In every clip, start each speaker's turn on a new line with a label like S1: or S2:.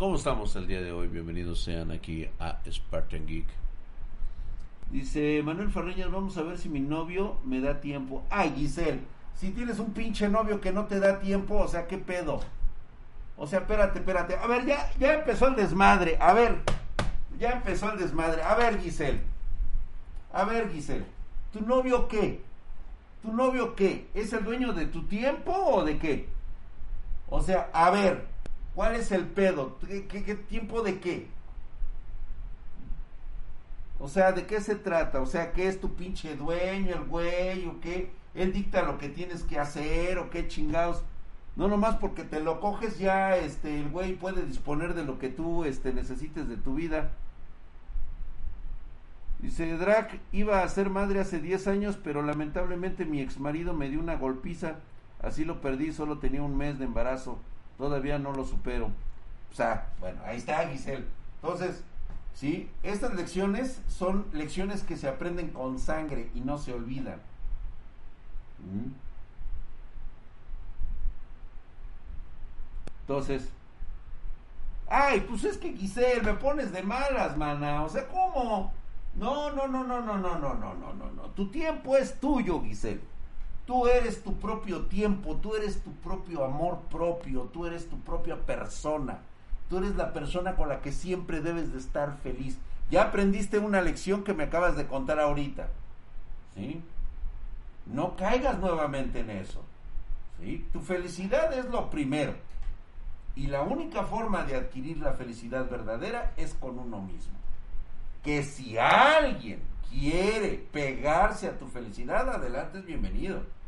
S1: ¿Cómo estamos el día de hoy? Bienvenidos sean aquí a Spartan Geek. Dice Manuel Farreñas, vamos a ver si mi novio me da tiempo. Ay, Giselle, si tienes un pinche novio que no te da tiempo, o sea, ¿qué pedo? O sea, espérate, espérate. A ver, ya, ya empezó el desmadre. A ver, ya empezó el desmadre. A ver, Giselle. A ver, Giselle. ¿Tu novio qué? ¿Tu novio qué? ¿Es el dueño de tu tiempo o de qué? O sea, a ver, ¿cuál es el pedo? ¿Qué, tiempo de qué? O sea, ¿de qué se trata? O sea, ¿qué es tu pinche dueño, el güey, o qué? Él dicta lo que tienes que hacer, o qué chingados. No nomás porque te lo coges ya, este, el güey puede disponer de lo que tú, este, necesites de tu vida. Dice, Drac iba a ser madre hace 10 años, pero lamentablemente mi ex marido me dio una golpiza. Así lo perdí, solo tenía un mes de embarazo. Todavía no lo supero. O sea, bueno, ahí está Giselle. Entonces, sí, estas lecciones son lecciones que se aprenden con sangre y no se olvidan. ¿Mm? Entonces, ay, pues es que Giselle, me pones de malas, mana. O sea, ¿cómo? No, no, no, no, no, no, no, no, no, no, no. Tu tiempo es tuyo, Giselle. Tú eres tu propio tiempo, tú eres tu propio amor propio, tú eres tu propia persona. Tú eres la persona con la que siempre debes de estar feliz. Ya aprendiste una lección que me acabas de contar ahorita. ¿Sí? No caigas nuevamente en eso. ¿Sí? Tu felicidad es lo primero. Y la única forma de adquirir la felicidad verdadera es con uno mismo que si alguien quiere pegarse a tu felicidad, adelante es bienvenido.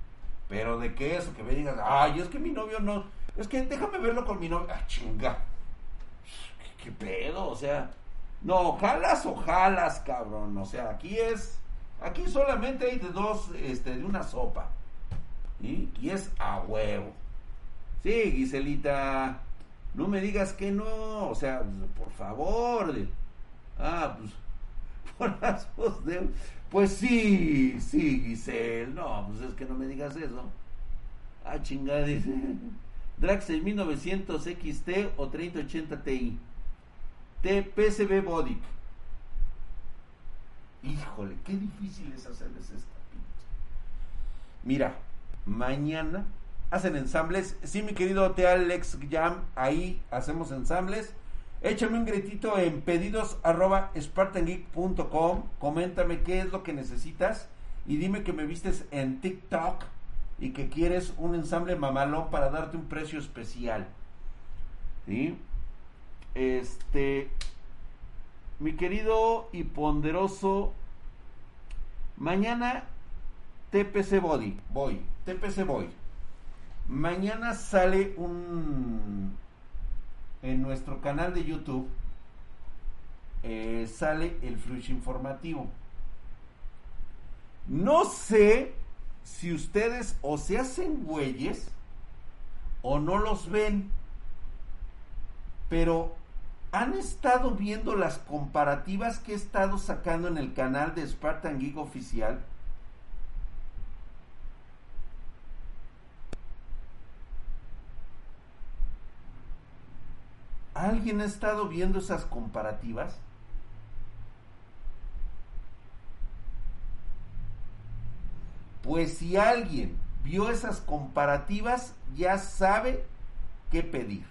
S1: Pero de qué eso, que me digas, ay, es que mi novio no, es que déjame verlo con mi novio, ah, chinga, ¿Qué, pedo, o sea, no, jalas o jalas, cabrón, o sea, aquí es, aquí solamente hay de dos, este, de una sopa, y es a huevo. Sí, Giselita, no me digas que no, o sea, por favor, ah, pues por las de... Pues sí, sí, Giselle. No, pues es que no me digas eso. Ah, chingada, dice. Drag 6900 XT o 3080 Ti. TPCB Bodic. Híjole, qué difícil es hacerles esta pinche. Mira, mañana hacen ensambles. Sí, mi querido Tealex Jam, ahí hacemos ensambles. Échame un gritito en pedidos. Coméntame qué es lo que necesitas y dime que me vistes en TikTok y que quieres un ensamble mamalón para darte un precio especial. ¿Sí? Este, mi querido y ponderoso, mañana TPC Body, voy, TPC Boy. Mañana sale un en nuestro canal de YouTube eh, sale el flush informativo. No sé si ustedes o se hacen güeyes o no los ven, pero han estado viendo las comparativas que he estado sacando en el canal de Spartan Geek Oficial ¿Alguien ha estado viendo esas comparativas? Pues si alguien vio esas comparativas, ya sabe qué pedir.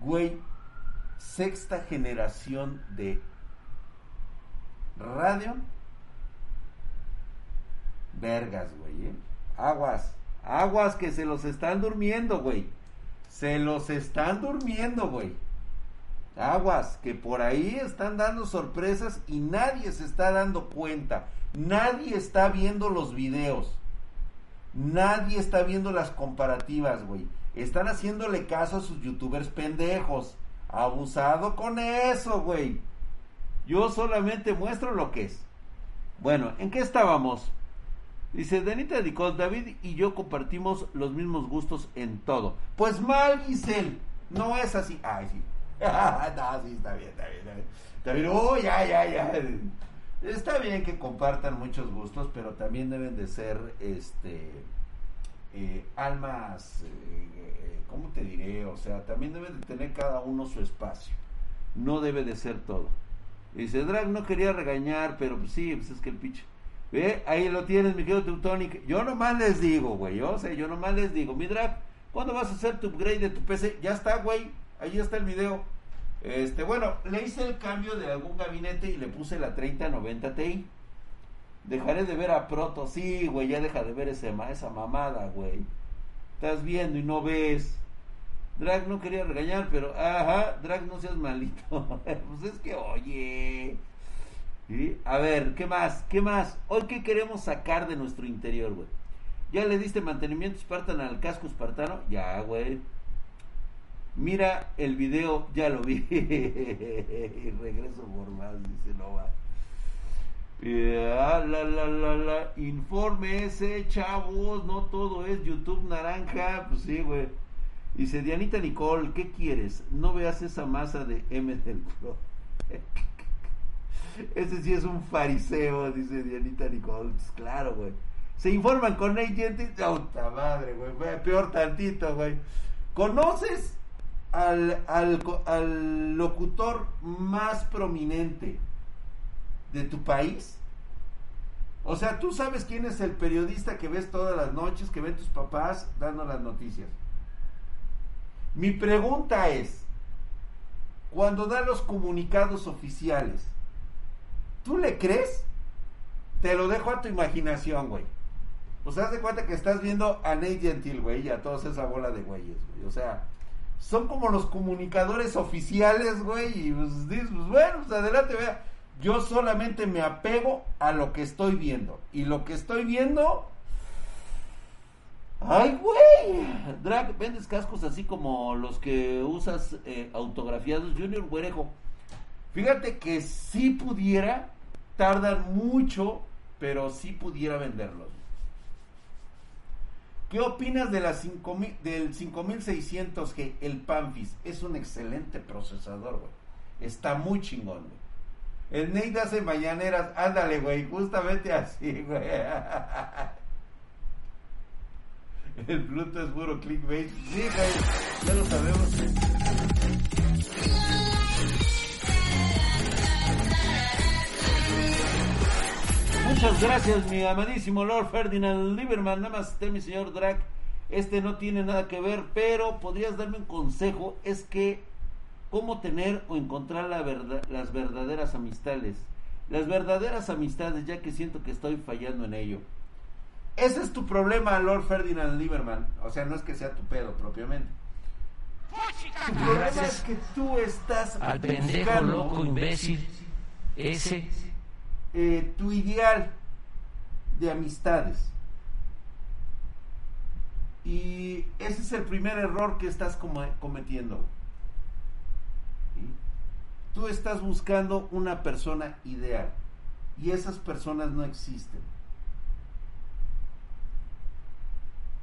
S1: Güey, sexta generación de radio Vergas, güey. ¿eh? Aguas. Aguas que se los están durmiendo, güey. Se los están durmiendo, güey. Aguas, que por ahí están dando sorpresas y nadie se está dando cuenta. Nadie está viendo los videos. Nadie está viendo las comparativas, güey. Están haciéndole caso a sus youtubers pendejos. Abusado con eso, güey. Yo solamente muestro lo que es. Bueno, ¿en qué estábamos? Dice, Danita dedicó, David y yo compartimos los mismos gustos en todo. Pues mal, Giselle. No es así. Ay, sí. no, sí, está bien, está bien, está bien. Está bien. Oh, ya, ya, ya. Está bien que compartan muchos gustos, pero también deben de ser, este, eh, almas, eh, ¿cómo te diré? O sea, también deben de tener cada uno su espacio. No debe de ser todo. Dice, Drag no quería regañar, pero pues sí, pues es que el pinche. Ve, ahí lo tienes, mi querido Teutonic. Yo nomás les digo, güey. Yo sé, yo nomás les digo, mi Drag, ¿cuándo vas a hacer tu upgrade de tu PC? Ya está, güey. Ahí está el video. Este, bueno, le hice el cambio de algún gabinete y le puse la 3090 Ti. Dejaré de ver a Proto. Sí, güey, ya deja de ver ese, esa mamada, güey. Estás viendo y no ves. Drag no quería regañar, pero, ajá, Drag no seas malito. pues es que, oye. A ver, ¿qué más? ¿Qué más? Hoy, ¿qué queremos sacar de nuestro interior, güey? ¿Ya le diste mantenimiento espartano al casco espartano? Ya, güey. Mira el video, ya lo vi. y regreso por más, dice Nova. la, la, la, la. Informe ese, chavos. No todo es YouTube naranja. Pues sí, güey. Dice Dianita Nicole, ¿qué quieres? No veas esa masa de M del Pro. Ese sí es un fariseo, dice Dianita Nicole. Pues claro, güey. Se informan con Gentil. ¡Puta madre, güey! Peor tantito, güey. ¿Conoces al, al, al locutor más prominente de tu país? O sea, tú sabes quién es el periodista que ves todas las noches, que ven tus papás dando las noticias. Mi pregunta es, cuando da los comunicados oficiales, ¿tú le crees? Te lo dejo a tu imaginación, güey. Sea, haz de cuenta que estás viendo a Nate Gentil, güey, y a toda esa bola de güeyes, güey. O sea, son como los comunicadores oficiales, güey, y pues, dices, pues bueno, pues adelante, vea. Yo solamente me apego a lo que estoy viendo. Y lo que estoy viendo Ay, güey. Drag, vendes cascos así como los que usas eh, autografiados. Junior Güerejo. Fíjate que si pudiera, tardan mucho, pero si pudiera venderlos. ¿Qué opinas de la 5000, del 5600G, el Panfis? Es un excelente procesador, güey. Está muy chingón, güey. El Nate hace mañaneras, ándale, güey, justamente así, güey. El Pluto es puro clickbait. Sí, ya lo sabemos. Muchas gracias, mi amadísimo Lord Ferdinand Lieberman. Nada más, mi señor Drag. Este no tiene nada que ver, pero podrías darme un consejo. Es que, ¿cómo tener o encontrar la verdad, las verdaderas amistades? Las verdaderas amistades, ya que siento que estoy fallando en ello. Ese es tu problema, Lord Ferdinand Lieberman. O sea, no es que sea tu pedo propiamente. Tu problema es que tú estás
S2: al pendejo loco imbécil ese
S1: eh, tu ideal de amistades. Y ese es el primer error que estás cometiendo. Tú estás buscando una persona ideal y esas personas no existen.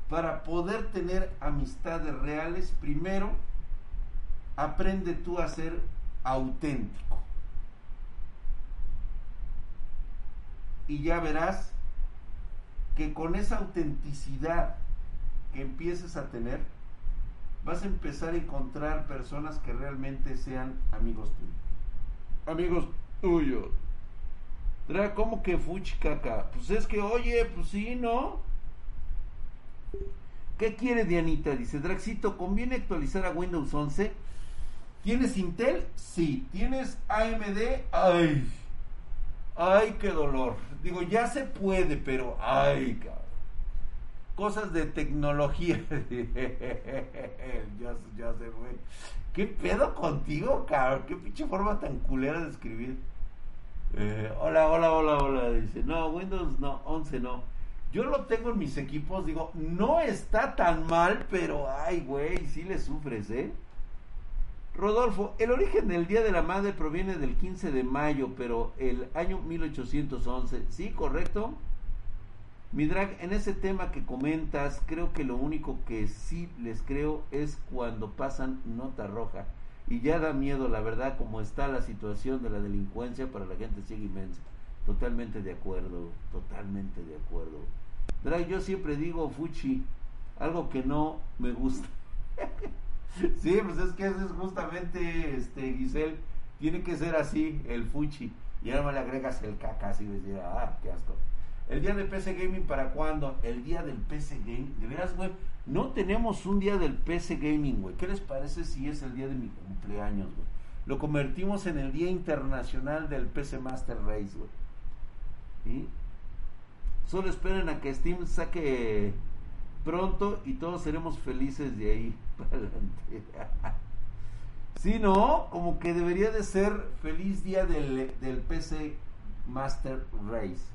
S1: Para poder tener amistades reales, primero aprende tú a ser auténtico. Y ya verás que con esa autenticidad que empieces a tener, vas a empezar a encontrar personas que realmente sean amigos tuyos. Amigos tuyos. ¿Cómo que fuchi caca? Pues es que, oye, pues sí, ¿no? ¿Qué quiere Dianita? Dice, Draxito, ¿conviene actualizar a Windows 11? ¿Tienes Intel? Sí. ¿Tienes AMD? Ay. Ay, qué dolor. Digo, ya se puede, pero ay, cabrón. Cosas de tecnología. ya, ya se fue. ¿Qué pedo contigo, cabrón? ¿Qué pinche forma tan culera de escribir? Eh, hola, hola, hola, hola. Dice, no, Windows no, 11 no. Yo lo tengo en mis equipos, digo, no está tan mal, pero ay, güey, sí le sufres, ¿eh? Rodolfo, el origen del Día de la Madre proviene del 15 de mayo, pero el año 1811, ¿sí? ¿Correcto? Mi drag, en ese tema que comentas, creo que lo único que sí les creo es cuando pasan nota roja. Y ya da miedo, la verdad, como está la situación de la delincuencia para la gente sigue inmensa. Totalmente de acuerdo, totalmente de acuerdo. Drag, yo siempre digo Fuchi, algo que no me gusta. sí, pues es que eso es justamente, este, Giselle, tiene que ser así, el Fuchi. Y ahora me le agregas el caca, así decir, ah, qué asco. El día del PC Gaming, ¿para cuándo? El día del PC Gaming. De veras, güey, no tenemos un día del PC Gaming, güey. ¿Qué les parece si es el día de mi cumpleaños, güey? Lo convertimos en el Día Internacional del PC Master Race, güey. ¿Sí? Solo esperen a que Steam saque pronto y todos seremos felices de ahí. sí, ¿no? Como que debería de ser feliz día del, del PC Master Race.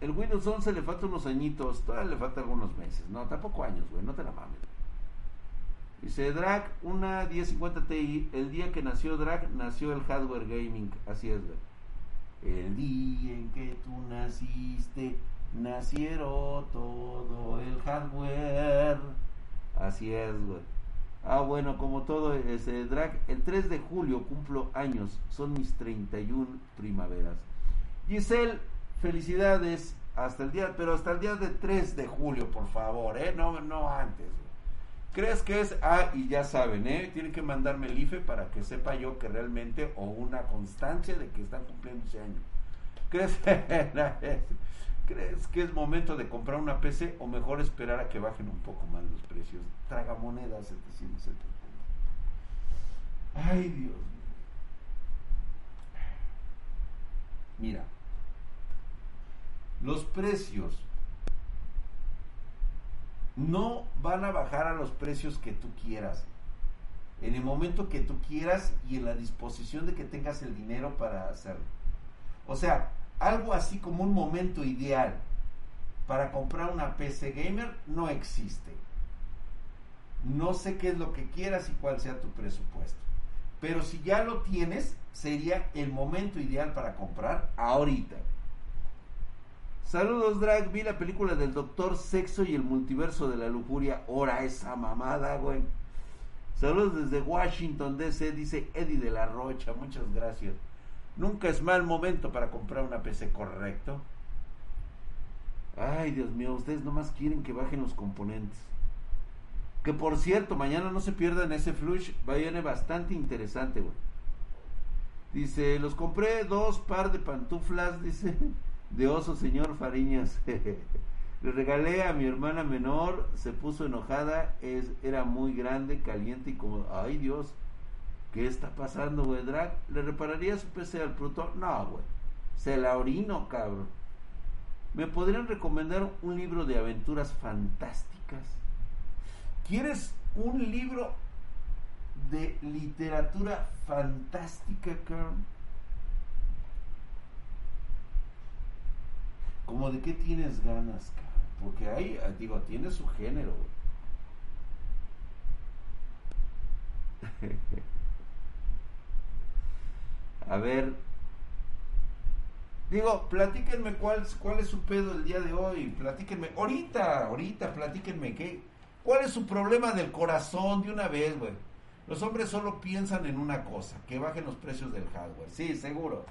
S1: El Windows 11 le falta unos añitos, todavía le falta algunos meses. No, tampoco años, güey, no te la mames. Dice Drag, una 1050 Ti. El día que nació Drag, nació el hardware gaming. Así es, güey. El día en que tú naciste, nacieron todo el hardware. Así es, güey. Ah, bueno, como todo ese drag, el 3 de julio cumplo años. Son mis 31 primaveras. Giselle, felicidades hasta el día, pero hasta el día de 3 de julio, por favor, ¿eh? No, no antes. ¿Crees que es? Ah, y ya saben, ¿eh? Tienen que mandarme el IFE para que sepa yo que realmente, o una constancia de que están cumpliendo ese año. ¿Crees, ¿Crees que es momento de comprar una PC o mejor esperar a que bajen un poco más los precios? Tragamonedas 770. Ay, Dios Mira, los precios no van a bajar a los precios que tú quieras. En el momento que tú quieras y en la disposición de que tengas el dinero para hacerlo. O sea, algo así como un momento ideal para comprar una PC gamer no existe. No sé qué es lo que quieras y cuál sea tu presupuesto. Pero si ya lo tienes, sería el momento ideal para comprar ahorita. Saludos, Drag. Vi la película del Doctor Sexo y el multiverso de la lujuria. Ora esa mamada, güey. Saludos desde Washington, D.C. Dice Eddie de la Rocha. Muchas gracias. Nunca es mal momento para comprar una PC, correcto. Ay, Dios mío, ustedes nomás quieren que bajen los componentes. Que por cierto, mañana no se pierdan ese flush. Viene bastante interesante, güey. Dice, los compré dos par de pantuflas, dice de oso, señor Fariñas. Le regalé a mi hermana menor, se puso enojada, es, era muy grande, caliente y como, ay Dios, ¿qué está pasando, güey? Drag, ¿le repararía su PC al Pluto? No, güey, se la orino, cabrón. ¿Me podrían recomendar un libro de aventuras fantásticas? ¿Quieres un libro de literatura fantástica, cabrón? como de qué tienes ganas, Porque ahí, ah, digo, tiene su género, A ver. Digo, platíquenme cuál, cuál es su pedo el día de hoy. Platíquenme. Ahorita, ahorita, platíquenme qué. ¿Cuál es su problema del corazón de una vez, güey? Los hombres solo piensan en una cosa, que bajen los precios del hardware. Sí, seguro.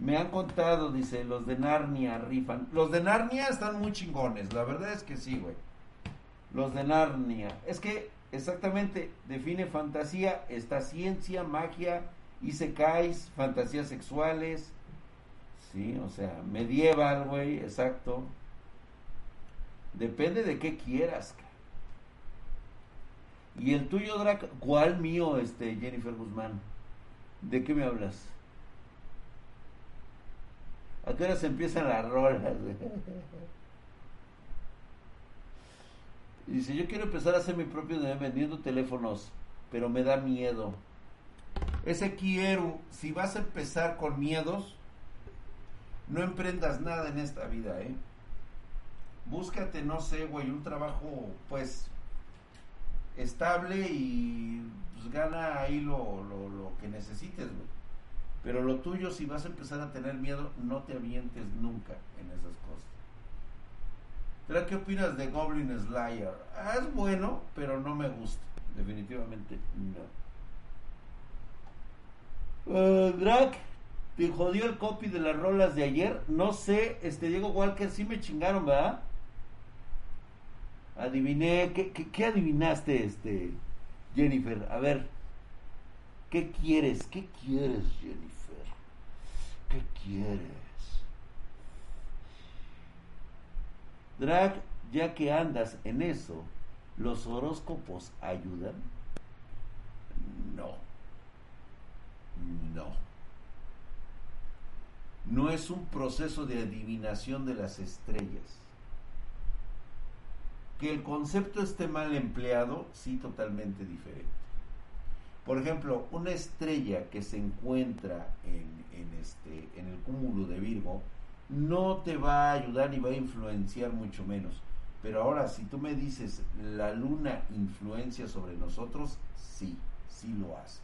S1: Me han contado, dice, los de Narnia rifan. Los de Narnia están muy chingones, la verdad es que sí, güey. Los de Narnia. Es que exactamente define fantasía, esta ciencia, magia, isekais, fantasías sexuales. Sí, o sea, medieval, güey, exacto. Depende de qué quieras. Y el tuyo, Drac, ¿cuál mío, este, Jennifer Guzmán? ¿De qué me hablas? ¿A qué hora se empiezan las rolas? Dice, yo quiero empezar a hacer mi propio de vendiendo teléfonos, pero me da miedo. Ese quiero, si vas a empezar con miedos, no emprendas nada en esta vida, ¿eh? Búscate, no sé, güey, un trabajo, pues, estable y pues, gana ahí lo, lo, lo que necesites, güey. Pero lo tuyo, si vas a empezar a tener miedo, no te avientes nunca en esas cosas. ¿Pero qué opinas de Goblin Slayer? Ah, es bueno, pero no me gusta. Definitivamente no. Uh, Drag, te jodió el copy de las rolas de ayer. No sé, este Diego Walker, sí me chingaron, ¿verdad? Adiviné, ¿qué, qué, qué adivinaste, este Jennifer? A ver, ¿qué quieres? ¿Qué quieres, Jennifer? ¿Qué quieres? Drag, ya que andas en eso, ¿los horóscopos ayudan? No. No. No es un proceso de adivinación de las estrellas. Que el concepto esté mal empleado, sí, totalmente diferente. Por ejemplo, una estrella que se encuentra en, este, en el cúmulo de Virgo no te va a ayudar ni va a influenciar mucho menos. Pero ahora, si tú me dices, la luna influencia sobre nosotros, sí, sí lo hace.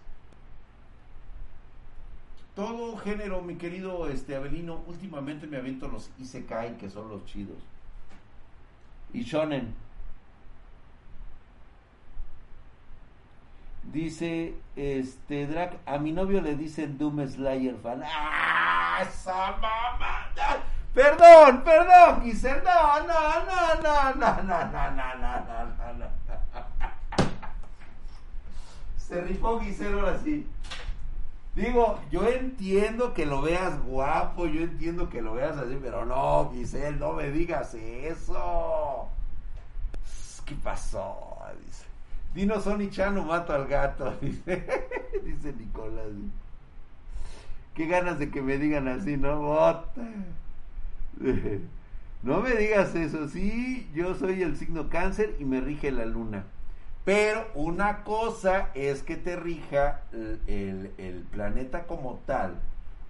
S1: Todo género, mi querido este Abelino, últimamente me aviento los Isekai, que son los chidos. Y Shonen. Dice, este, Drac, a mi novio le dicen Doom Slayer fan. ¡Ah! ¡Esa mamada! Perdón, perdón, Giselle. No, no, no, no, no, no, no, no, no, no, no. Se rifó Giselle ahora sí. Digo, yo entiendo que lo veas guapo, yo entiendo que lo veas así, pero no, Giselle, no me digas eso. ¿Qué pasó? Dice. Dino Sony Chano mato al gato, dice, dice Nicolás. Qué ganas de que me digan así, ¿no? Bota. No me digas eso, sí, yo soy el signo cáncer y me rige la luna. Pero una cosa es que te rija el, el, planeta como tal,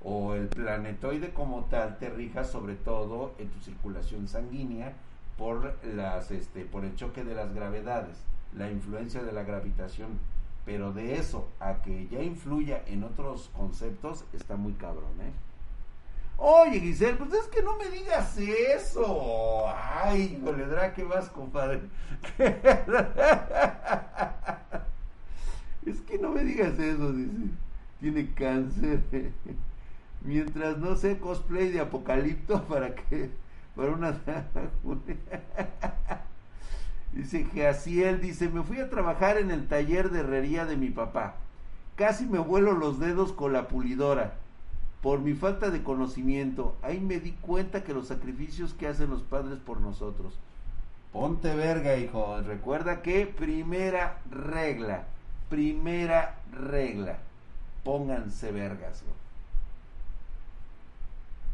S1: o el planetoide como tal, te rija sobre todo en tu circulación sanguínea por, las, este, por el choque de las gravedades, la influencia de la gravitación. Pero de eso a que ya influya en otros conceptos, está muy cabrón, ¿eh? Oye, Giselle, pues es que no me digas eso. Ay, híjole, ¿qué vas, compadre? es que no me digas eso, dice. Tiene cáncer. Mientras no sé cosplay de apocalipto para que para una dice que él dice, "Me fui a trabajar en el taller de herrería de mi papá. Casi me vuelo los dedos con la pulidora." Por mi falta de conocimiento, ahí me di cuenta que los sacrificios que hacen los padres por nosotros. Ponte verga, hijo. Recuerda que primera regla, primera regla, pónganse vergas.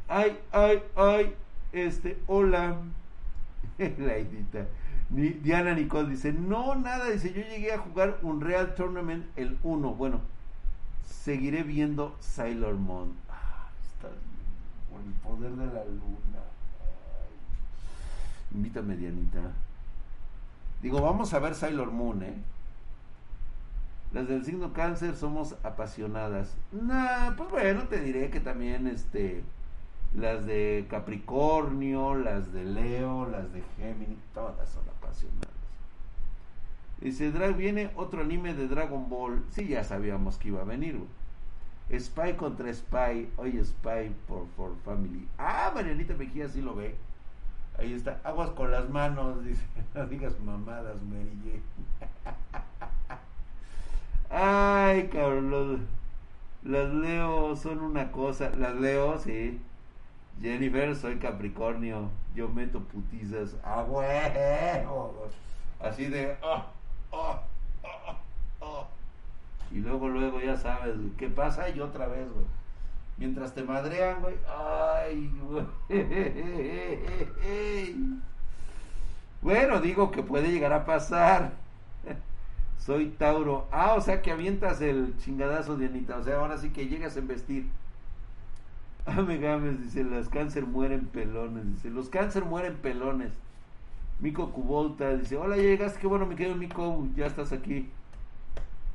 S1: Ay, ay, ay, este, hola. La. Diana Nicole dice, no, nada, dice, yo llegué a jugar un Real Tournament el 1. Bueno, seguiré viendo Sailor Moon por el poder de la luna. Invítame, Dianita. Digo, vamos a ver Sailor Moon, ¿eh? Las del signo cáncer somos apasionadas. Nah, pues bueno, te diré que también este las de Capricornio, las de Leo, las de Géminis, todas son apasionadas. Dice, Drag viene otro anime de Dragon Ball. Sí, ya sabíamos que iba a venir. Spy contra Spy. Oye, Spy por, por Family. Ah, Marianita Mejía sí lo ve. Ahí está. Aguas con las manos, dice. No digas mamadas, Mary Ay, cabrón. las Leo son una cosa. Las Leo, sí. Jennifer, soy Capricornio. Yo meto putizas. Ah, huevo. Así de. Oh, oh. Y luego, luego, ya sabes, ¿qué pasa? Y otra vez, güey. Mientras te madrean, güey. Ay, güey. Bueno, digo que puede llegar a pasar. Soy Tauro. Ah, o sea que avientas el chingadazo de Anita. O sea, ahora sí que llegas a vestir. Ah, me games, dice, los cáncer mueren pelones. Dice, los cáncer mueren pelones. Mico Cubolta dice, hola, ya llegaste, qué bueno, me quedo Mico, ya estás aquí.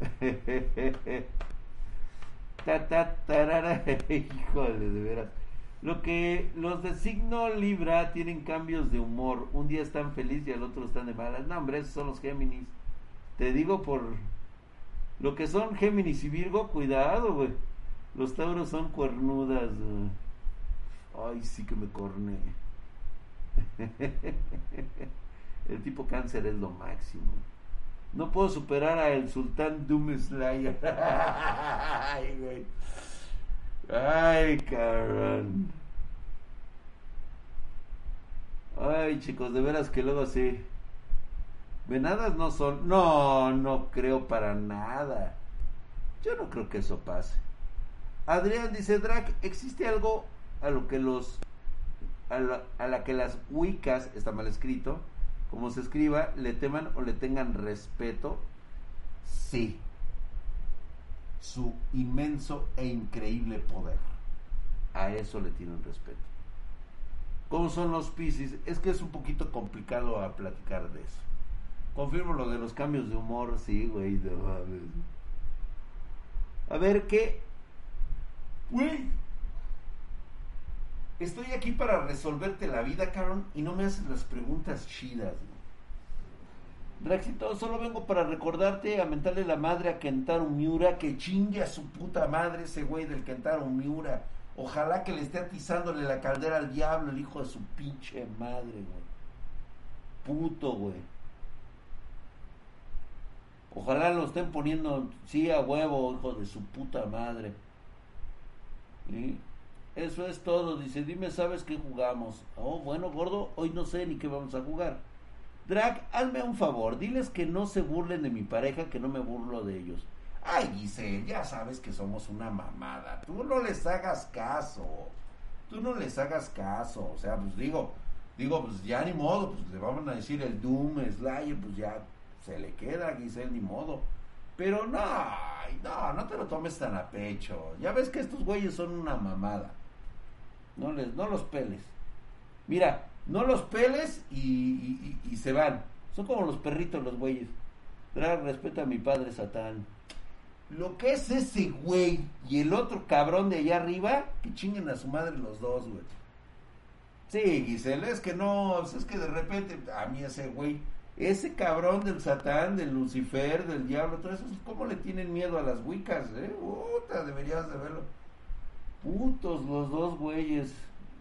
S1: ta, ta, tarara. Híjole, de veras. Lo que los de signo Libra tienen cambios de humor. Un día están felices y al otro están de malas. No, hombre, esos son los Géminis. Te digo por lo que son Géminis y Virgo, cuidado, güey. Los tauros son cuernudas. Ay, sí que me corné. El tipo cáncer es lo máximo. No puedo superar a el sultán Doom Slayer. Ay, güey. Ay, cabrón. Ay, chicos, de veras que luego sí. Venadas no son. No, no creo para nada. Yo no creo que eso pase. Adrián dice, Drac, ¿existe algo a lo que los a la, a la, que las Wiccas, está mal escrito, como se escriba, le teman o le tengan respeto? Sí. Su inmenso e increíble poder. A eso le tienen respeto. ¿Cómo son los Pisces? Es que es un poquito complicado a platicar de eso. Confirmo lo de los cambios de humor, sí, güey, de A ver, ¿qué? Güey, estoy aquí para resolverte la vida, cabrón, y no me haces las preguntas chidas, Draxito, solo vengo para recordarte, a mentarle la madre a Kentaro Miura, que chingue a su puta madre ese güey del Kentaro Miura. Ojalá que le esté atizándole la caldera al diablo, el hijo de su pinche madre, güey. Puto, güey. Ojalá lo estén poniendo, sí, a huevo, hijo de su puta madre. ¿Sí? Eso es todo. Dice, dime, ¿sabes qué jugamos? Oh, bueno, gordo, hoy no sé ni qué vamos a jugar. Drag, hazme un favor, diles que no se burlen de mi pareja, que no me burlo de ellos. Ay, Giselle, ya sabes que somos una mamada. Tú no les hagas caso. Tú no les hagas caso. O sea, pues digo, digo, pues ya ni modo, pues le vamos a decir el Doom, Slayer, pues ya se le queda Giselle, ni modo. Pero no, no, no te lo tomes tan a pecho. Ya ves que estos güeyes son una mamada. No, les, no los peles. Mira, no los peles y, se van. Son como los perritos los güeyes. Drag, respeta a mi padre Satán. Lo que es ese güey y el otro cabrón de allá arriba, que chinguen a su madre los dos, güey. Sí, Giselle, es que no, es que de repente, a mí ese güey, ese cabrón del Satán, del Lucifer, del diablo, todo eso, ¿cómo le tienen miedo a las wicas, eh? Puta, deberías de verlo. Putos los dos güeyes.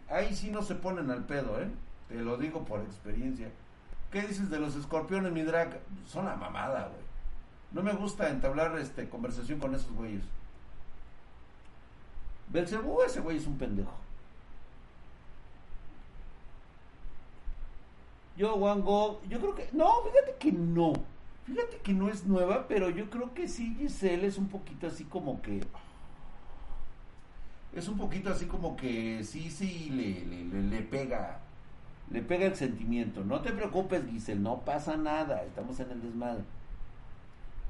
S1: Ahí sí no se ponen al pedo, ¿eh? Te lo digo por experiencia. ¿Qué dices de los escorpiones, mi drag? Son la mamada, güey. No me gusta entablar este conversación con esos güeyes. Belcebú, ese güey es un pendejo. Yo, Wango, yo creo que. No, fíjate que no. Fíjate que no es nueva, pero yo creo que sí, Giselle es un poquito así como que. Es un poquito así como que sí, sí, le, le, le pega. Le pega el sentimiento. No te preocupes, Giselle, no pasa nada. Estamos en el desmadre.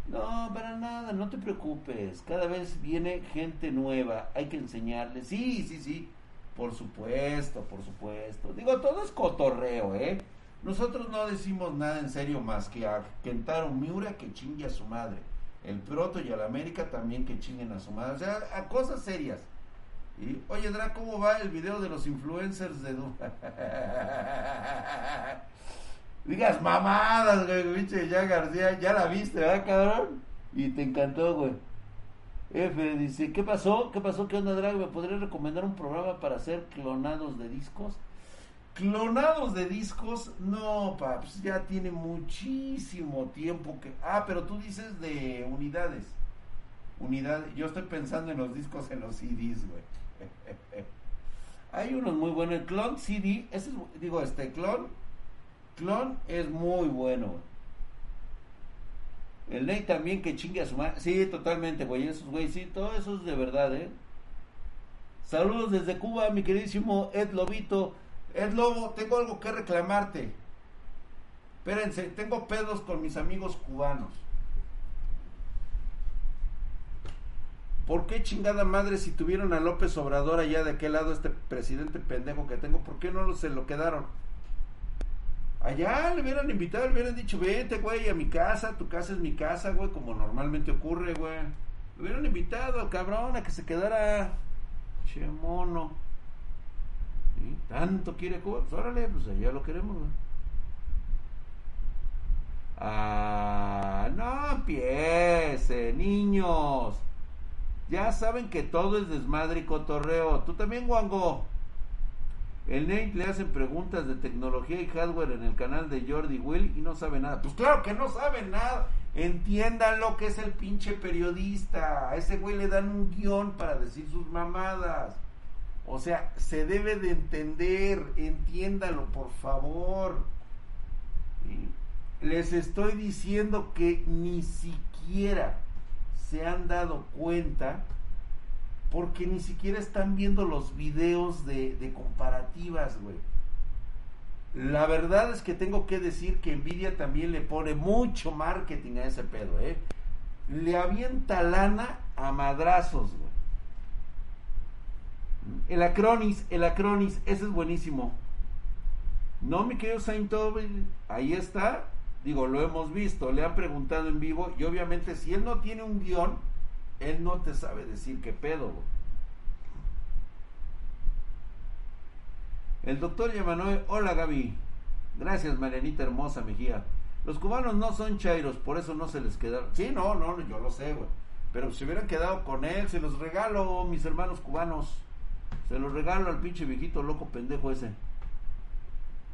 S1: No, para nada, no te preocupes. Cada vez viene gente nueva, hay que enseñarles. Sí, sí, sí, por supuesto, por supuesto. Digo, todo es cotorreo, ¿eh? Nosotros no decimos nada en serio más que a Kentaro Miura que chingue a su madre. El Proto y a la América también que chinguen a su madre. O sea, a cosas serias. Y, oye, Dra, ¿cómo va el video de los influencers de... Digas mamadas, güey, pinche ya García, ya la viste, ¿verdad, cabrón? Y te encantó, güey. F dice, ¿qué pasó? ¿Qué pasó? ¿Qué onda, Drag? ¿Me podrías recomendar un programa para hacer clonados de discos? Clonados de discos, no, paps, ya tiene muchísimo tiempo que... Ah, pero tú dices de unidades. Unidades, yo estoy pensando en los discos, en los CDs, güey. Hay unos muy buenos. El clon CD, es, digo, este clon Clon es muy bueno. El Ney también que chingue a su madre. Sí, totalmente, güey. Esos güey, sí, todo eso es de verdad, ¿eh? Saludos desde Cuba, mi queridísimo Ed Lobito. Ed Lobo, tengo algo que reclamarte. Espérense, tengo pedos con mis amigos cubanos. ¿Por qué chingada madre si tuvieron a López Obrador allá de aquel lado, este presidente pendejo que tengo, ¿por qué no se lo quedaron? Allá le hubieran invitado, le hubieran dicho, vete, güey, a mi casa, tu casa es mi casa, güey, como normalmente ocurre, güey. Le hubieran invitado cabrón a que se quedara. Che mono. Tanto quiere Cuba, pues órale, pues allá lo queremos, güey. Ah, no empiece, niños. Ya saben que todo es desmadre y cotorreo. Tú también, Wango. El Nate le hacen preguntas de tecnología y hardware en el canal de Jordi Will y no sabe nada. Pues claro que no sabe nada. Entiendan lo que es el pinche periodista. A ese güey le dan un guion para decir sus mamadas. O sea, se debe de entender. Entiéndalo, por favor. Les estoy diciendo que ni siquiera se han dado cuenta porque ni siquiera están viendo los videos de, comparativas, güey. La verdad es que tengo que decir que Nvidia también le pone mucho marketing a ese pedo, ¿eh? Le avienta lana a madrazos, güey. El Acronis, el Acronis, ese es buenísimo. No, mi querido Saint ahí está. Digo, lo hemos visto, le han preguntado en vivo y obviamente si él no tiene un guion, él no te sabe decir qué pedo. El doctor Yamanoe, hola Gaby. Gracias Marianita hermosa Mejía. Los cubanos no son chairos, por eso no se les quedaron. Sí, no, no, yo lo sé, güey. Pero si hubieran quedado con él, se los regalo, mis hermanos cubanos. Se los regalo al pinche viejito loco pendejo ese.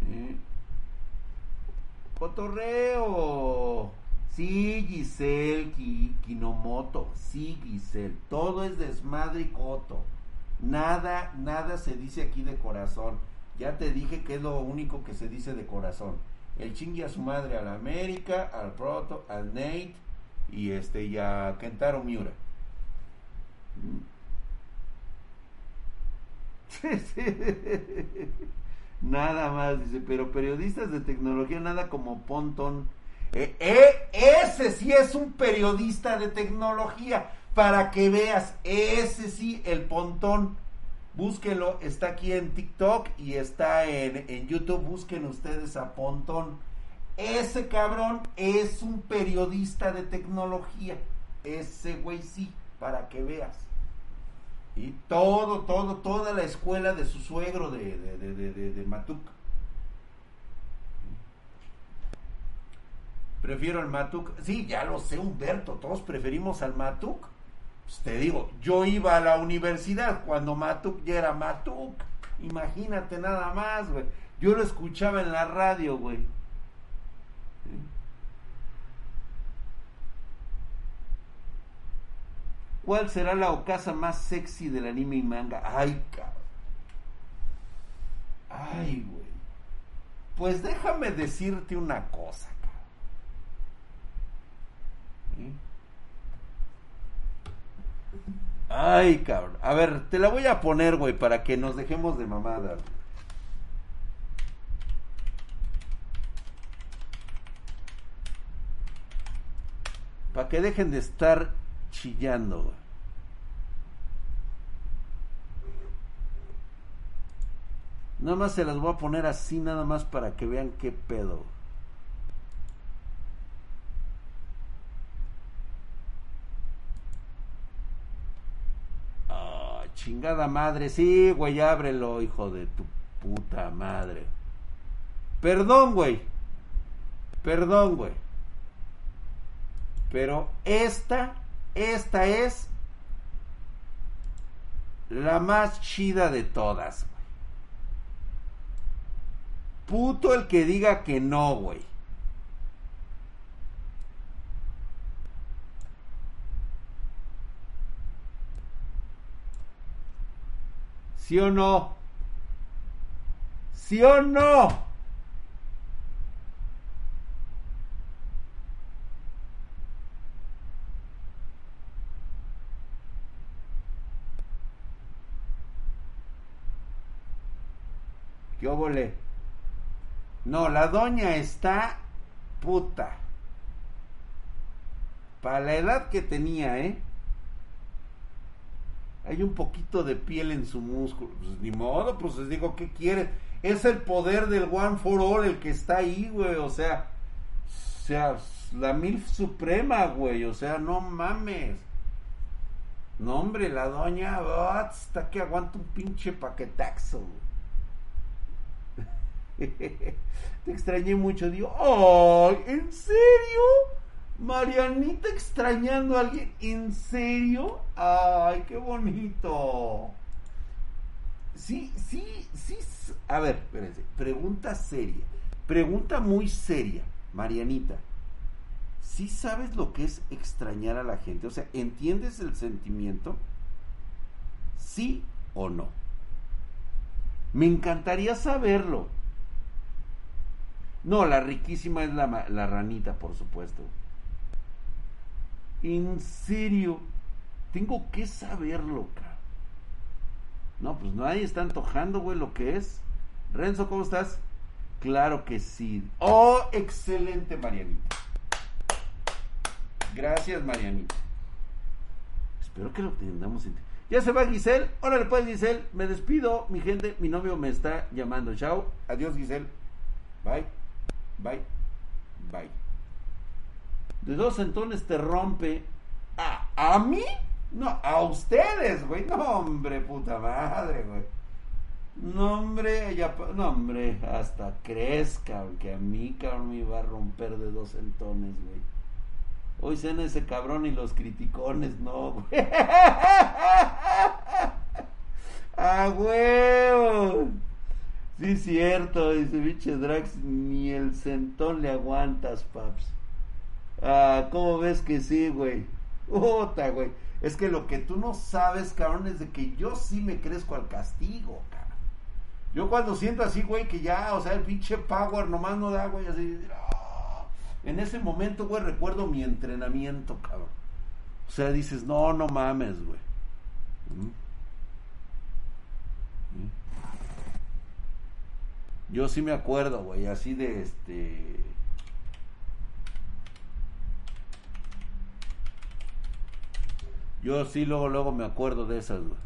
S1: ¿Eh? Cotorreo. Sí, Giselle, Kinomoto. Sí, Giselle. Todo es desmadre y coto. Nada, nada se dice aquí de corazón. Ya te dije que es lo único que se dice de corazón. El chingue a su madre a la América, al Proto, al Nate y este y a Kentaro Miura. nada más, dice, pero periodistas de tecnología, nada como Pontón. Eh, eh, ese sí es un periodista de tecnología, para que veas, ese sí, el Pontón. Búsquenlo, está aquí en TikTok y está en, en YouTube, busquen ustedes a Pontón. Ese cabrón es un periodista de tecnología. Ese güey sí, para que veas. Y todo, todo, toda la escuela de su suegro de, de, de, de Matuk. Prefiero al Matuk. Sí, ya lo sé, Humberto. Todos preferimos al Matuk. Pues te digo, yo iba a la universidad cuando Matuk ya era Matuk. Imagínate nada más, güey. Yo lo escuchaba en la radio, güey. ¿Cuál será la ocasa más sexy del anime y manga? Ay, cabrón. Ay, güey. Pues déjame decirte una cosa, cabrón. Ay, cabrón. A ver, te la voy a poner, güey, para que nos dejemos de mamada. Para que dejen de estar chillando. Nada más se las voy a poner así, nada más para que vean qué pedo. Ah, chingada madre. Sí, güey, ábrelo, hijo de tu puta madre. Perdón, güey. Perdón, güey. Pero esta, esta es la más chida de todas. Puto el que diga que no, güey. ¿Sí o no? ¿Sí o no? ¿Qué óvole? No, la doña está puta. Para la edad que tenía, ¿eh? Hay un poquito de piel en su músculo. Pues ni modo, pues les digo, ¿qué quiere? Es el poder del One for All el que está ahí, güey. O sea, o sea, la MILF suprema, güey. O sea, no mames. No, hombre, la doña, hasta que aguanta un pinche paquetaxo, güey. Te extrañé mucho. Digo, ¡ay! ¿En serio? Marianita extrañando a alguien. ¿En serio? Ay, qué bonito. Sí, sí, sí. A ver, espérense. Pregunta seria. Pregunta muy seria, Marianita. ¿Sí sabes lo que es extrañar a la gente? O sea, ¿entiendes el sentimiento? ¿Sí o no? Me encantaría saberlo. No, la riquísima es la, la ranita, por supuesto. En serio, tengo que saberlo, cara. No, pues nadie está antojando, güey, lo que es. Renzo, ¿cómo estás? Claro que sí. Oh, excelente, Marianita. Gracias, Marianita. Espero que lo tengamos en... Ya se va Giselle. Órale pues, Giselle. Me despido, mi gente. Mi novio me está llamando. Chao. Adiós, Giselle. Bye. Bye. Bye. De dos centones te rompe. ¿A, ¿A mí? No, a ustedes, güey. No, hombre, puta madre, güey. No, hombre, ya, no, hombre, hasta crees, cabrón, que a mí, cabrón, me iba a romper de dos centones, güey. Hoy cena ese cabrón y los criticones, no, güey. ¡A huevo! Sí, cierto, dice biche Drax, ni el centón le aguantas, paps. Ah, ¿cómo ves que sí, güey? Puta, güey. Es que lo que tú no sabes, cabrón, es de que yo sí me crezco al castigo, cabrón. Yo cuando siento así, güey, que ya, o sea, el pinche power nomás no da, güey, así. Ah". En ese momento, güey, recuerdo mi entrenamiento, cabrón. O sea, dices, no, no mames, güey. ¿Mm? ¿Mm? Yo sí me acuerdo, güey, así de este Yo sí luego, luego me acuerdo de esas, güey.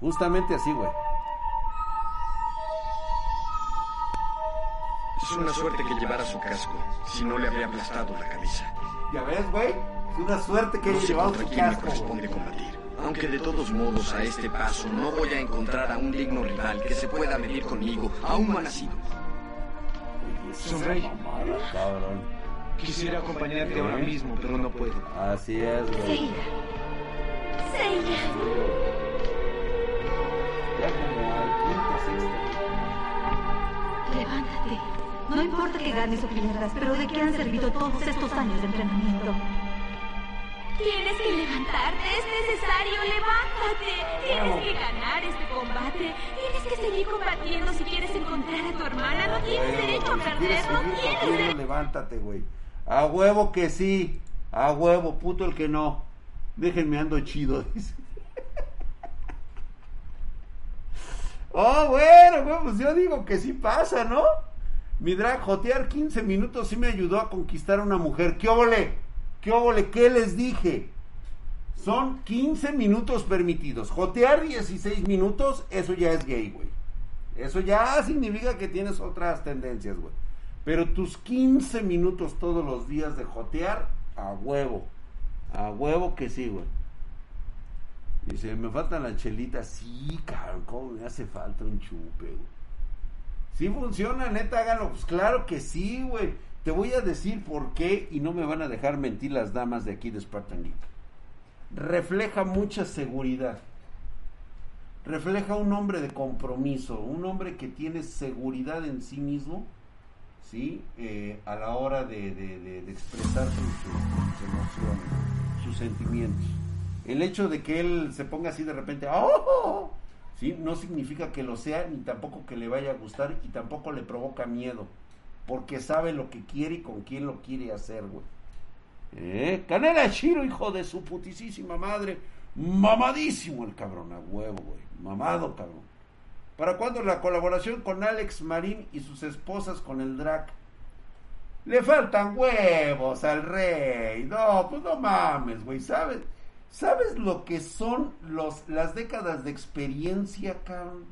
S1: Justamente así, güey.
S3: Es una suerte que llevara su casco, si no le habría aplastado la camisa.
S1: Ya ves, güey. Es una suerte que
S3: no
S1: haya
S3: sé
S1: llevado
S3: contra
S1: su
S3: quién me
S1: casco.
S3: corresponde combatir. Aunque de todos modos a este paso no voy a encontrar a un digno rival que se pueda medir conmigo, aún ha nacido.
S4: Sonrey.
S1: mamada, cabrón.
S4: Quisiera acompañarte ahora mismo, pero no puedo.
S1: Así es, güey.
S5: Seiya.
S1: Ya como al quinto, sexto.
S5: Levántate. No importa que ganes o pierdas, pero ¿de qué han servido todos estos años de entrenamiento?
S6: Tienes que levantarte, es necesario, levántate. Tienes que ganar este combate. Tienes que seguir combatiendo si quieres encontrar a tu hermana. No tienes derecho a
S1: si
S6: perder, no tienes derecho.
S1: levántate, güey. A huevo que sí. A huevo, puto el que no. Déjenme ando chido, dice. Oh, bueno, güey, pues yo digo que sí pasa, ¿no? Mi drag jotear 15 minutos sí me ayudó a conquistar a una mujer. ¿Qué óvole? ¿Qué óvole? ¿Qué les dije? Son 15 minutos permitidos. Jotear 16 minutos, eso ya es gay, güey. Eso ya significa que tienes otras tendencias, güey. Pero tus 15 minutos todos los días de jotear, a huevo. A huevo que sí, güey. Dice, me faltan las chelitas. Sí, cabrón, me hace falta un chupe, güey. Sí funciona, neta, háganlo. Pues claro que sí, güey. Te voy a decir por qué y no me van a dejar mentir las damas de aquí de Spartan Geek. Refleja mucha seguridad. Refleja un hombre de compromiso, un hombre que tiene seguridad en sí mismo, ¿sí? Eh, a la hora de, expresar sus, sus- sus emociones, sus sentimientos. El hecho de que él se ponga así de repente, ¡oh! ¿Sí? No significa que lo sea, ni tampoco que le vaya a gustar, y tampoco le provoca miedo, porque sabe lo que quiere y con quién lo quiere hacer, güey. ¿Eh? Canela Chiro, hijo de su putisísima madre. Mamadísimo el cabrón, a huevo, güey. Mamado, cabrón. ¿Para cuándo la colaboración con Alex Marín y sus esposas con el Drac? Le faltan huevos al rey. No, pues no mames, güey. ¿Sabes? ¿Sabes lo que son los, las décadas de experiencia, cabrón?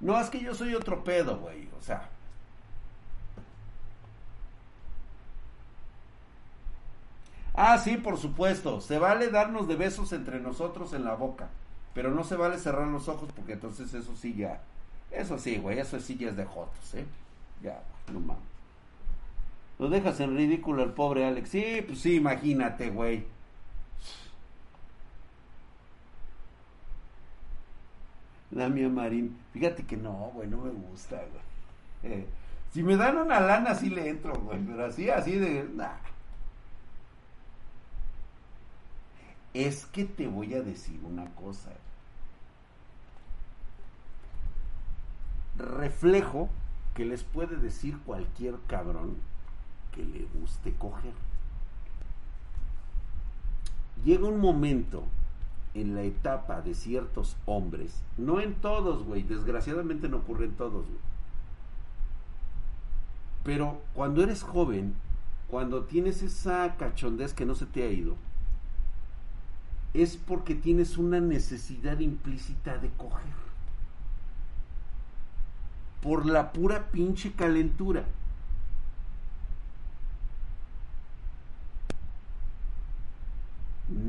S1: No, es que yo soy otro pedo, güey. O sea, Ah, sí, por supuesto. Se vale darnos de besos entre nosotros en la boca. Pero no se vale cerrar los ojos porque entonces eso sí ya. Eso sí, güey, eso sí ya es de jotos, ¿eh? Ya, no mames. Lo dejas en ridículo el pobre Alex. Sí, pues sí, imagínate, güey. La mía Marín. Fíjate que no, güey, no me gusta, güey. Eh, si me dan una lana, sí le entro, güey. Pero así, así de. Nah. Es que te voy a decir una cosa. Reflejo que les puede decir cualquier cabrón que le guste coger. Llega un momento en la etapa de ciertos hombres, no en todos, güey, desgraciadamente no ocurre en todos, güey. Pero cuando eres joven, cuando tienes esa cachondez que no se te ha ido, es porque tienes una necesidad implícita de coger. Por la pura pinche calentura.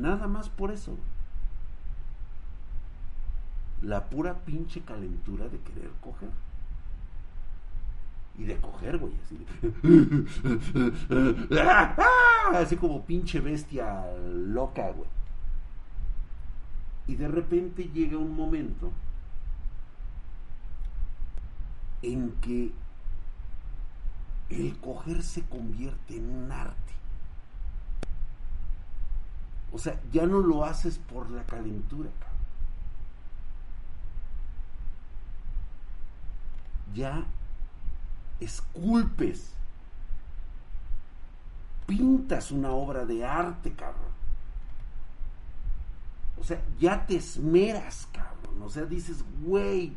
S1: Nada más por eso. La pura pinche calentura de querer coger. Y de coger, güey, así de... Así como pinche bestia loca, güey. Y de repente llega un momento en que el coger se convierte en un arte. O sea, ya no lo haces por la calentura, cabrón. Ya esculpes, pintas una obra de arte, cabrón. O sea, ya te esmeras, cabrón. O sea, dices, güey,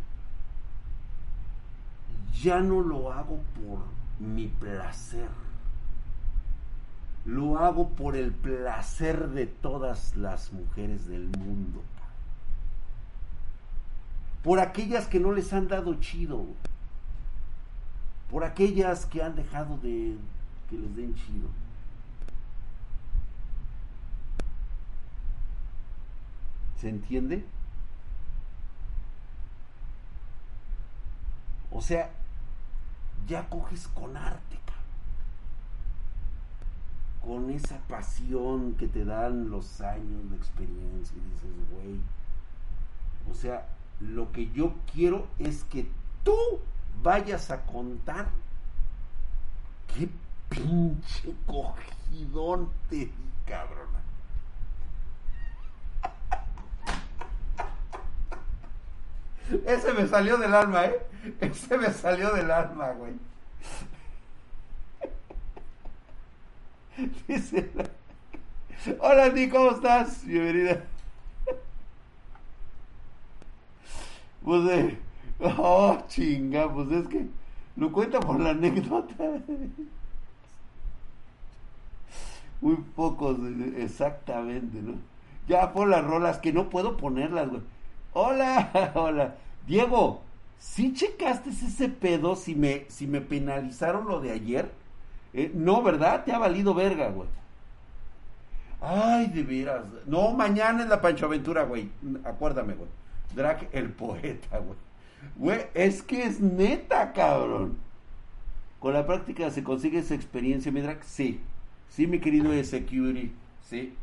S1: ya no lo hago por mi placer. Lo hago por el placer de todas las mujeres del mundo. Por aquellas que no les han dado chido. Por aquellas que han dejado de que les den chido. ¿Se entiende? O sea, ya coges con arte, con esa pasión que te dan los años de experiencia y dices, güey, o sea, lo que yo quiero es que tú vayas a contar qué pinche cogidón te di, cabrona. Ese me salió del alma, ¿eh? Ese me salió del alma, güey. Hola, Andy, ¿cómo estás? Bienvenida. Pues, eh, oh, chinga, pues es que lo cuenta por la anécdota. Muy pocos, exactamente, ¿no? Ya por las rolas que no puedo ponerlas, güey. Hola, hola. Diego, ¿sí checaste ese pedo si me, si me penalizaron lo de ayer? Eh, no, ¿verdad? Te ha valido verga, güey. Ay, de veras. No, mañana es la Pancho Aventura, güey. Acuérdame, güey. Drag el poeta, güey. Güey, es que es neta, cabrón. Con la práctica se consigue esa experiencia, mi drag. Sí. Sí, mi querido Security. Sí.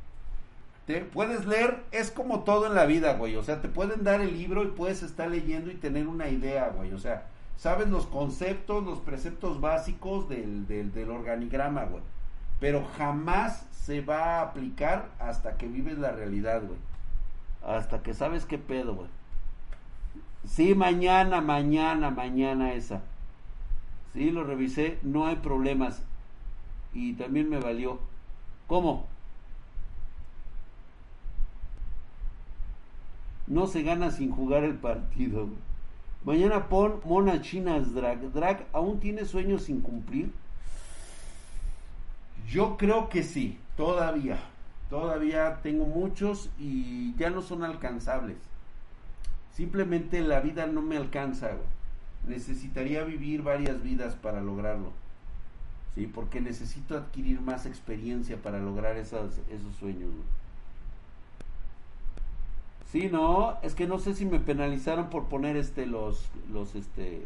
S1: Te puedes leer, es como todo en la vida, güey. O sea, te pueden dar el libro y puedes estar leyendo y tener una idea, güey. O sea, sabes los conceptos, los preceptos básicos del, del, organigrama, güey. Pero jamás se va a aplicar hasta que vives la realidad, güey. Hasta que sabes qué pedo, güey. Sí, mañana, mañana, mañana esa. Sí, lo revisé, no hay problemas. Y también me valió. ¿Cómo? No se gana sin jugar el partido. Güey. Mañana pon Mona Chinas Drag. Drag, ¿aún tiene sueños sin cumplir? Yo creo que sí, todavía. Todavía tengo muchos y ya no son alcanzables. Simplemente la vida no me alcanza. Necesitaría vivir varias vidas para lograrlo. Sí, porque necesito adquirir más experiencia para lograr esos sueños. Sí, no, es que no sé si me penalizaron por poner este los los este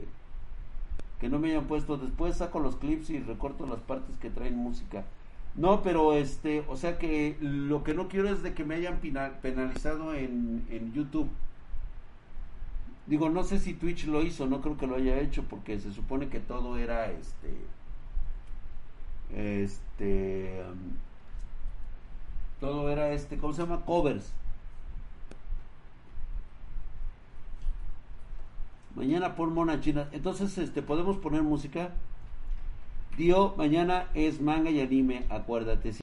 S1: que no me hayan puesto después saco los clips y recorto las partes que traen música. No, pero este, o sea que lo que no quiero es de que me hayan penalizado en, en YouTube. Digo, no sé si Twitch lo hizo, no creo que lo haya hecho porque se supone que todo era este este um, todo era este, ¿cómo se llama? Covers. Mañana pon mona china. Entonces, este, podemos poner música. Dio, mañana es manga y anime, acuérdate.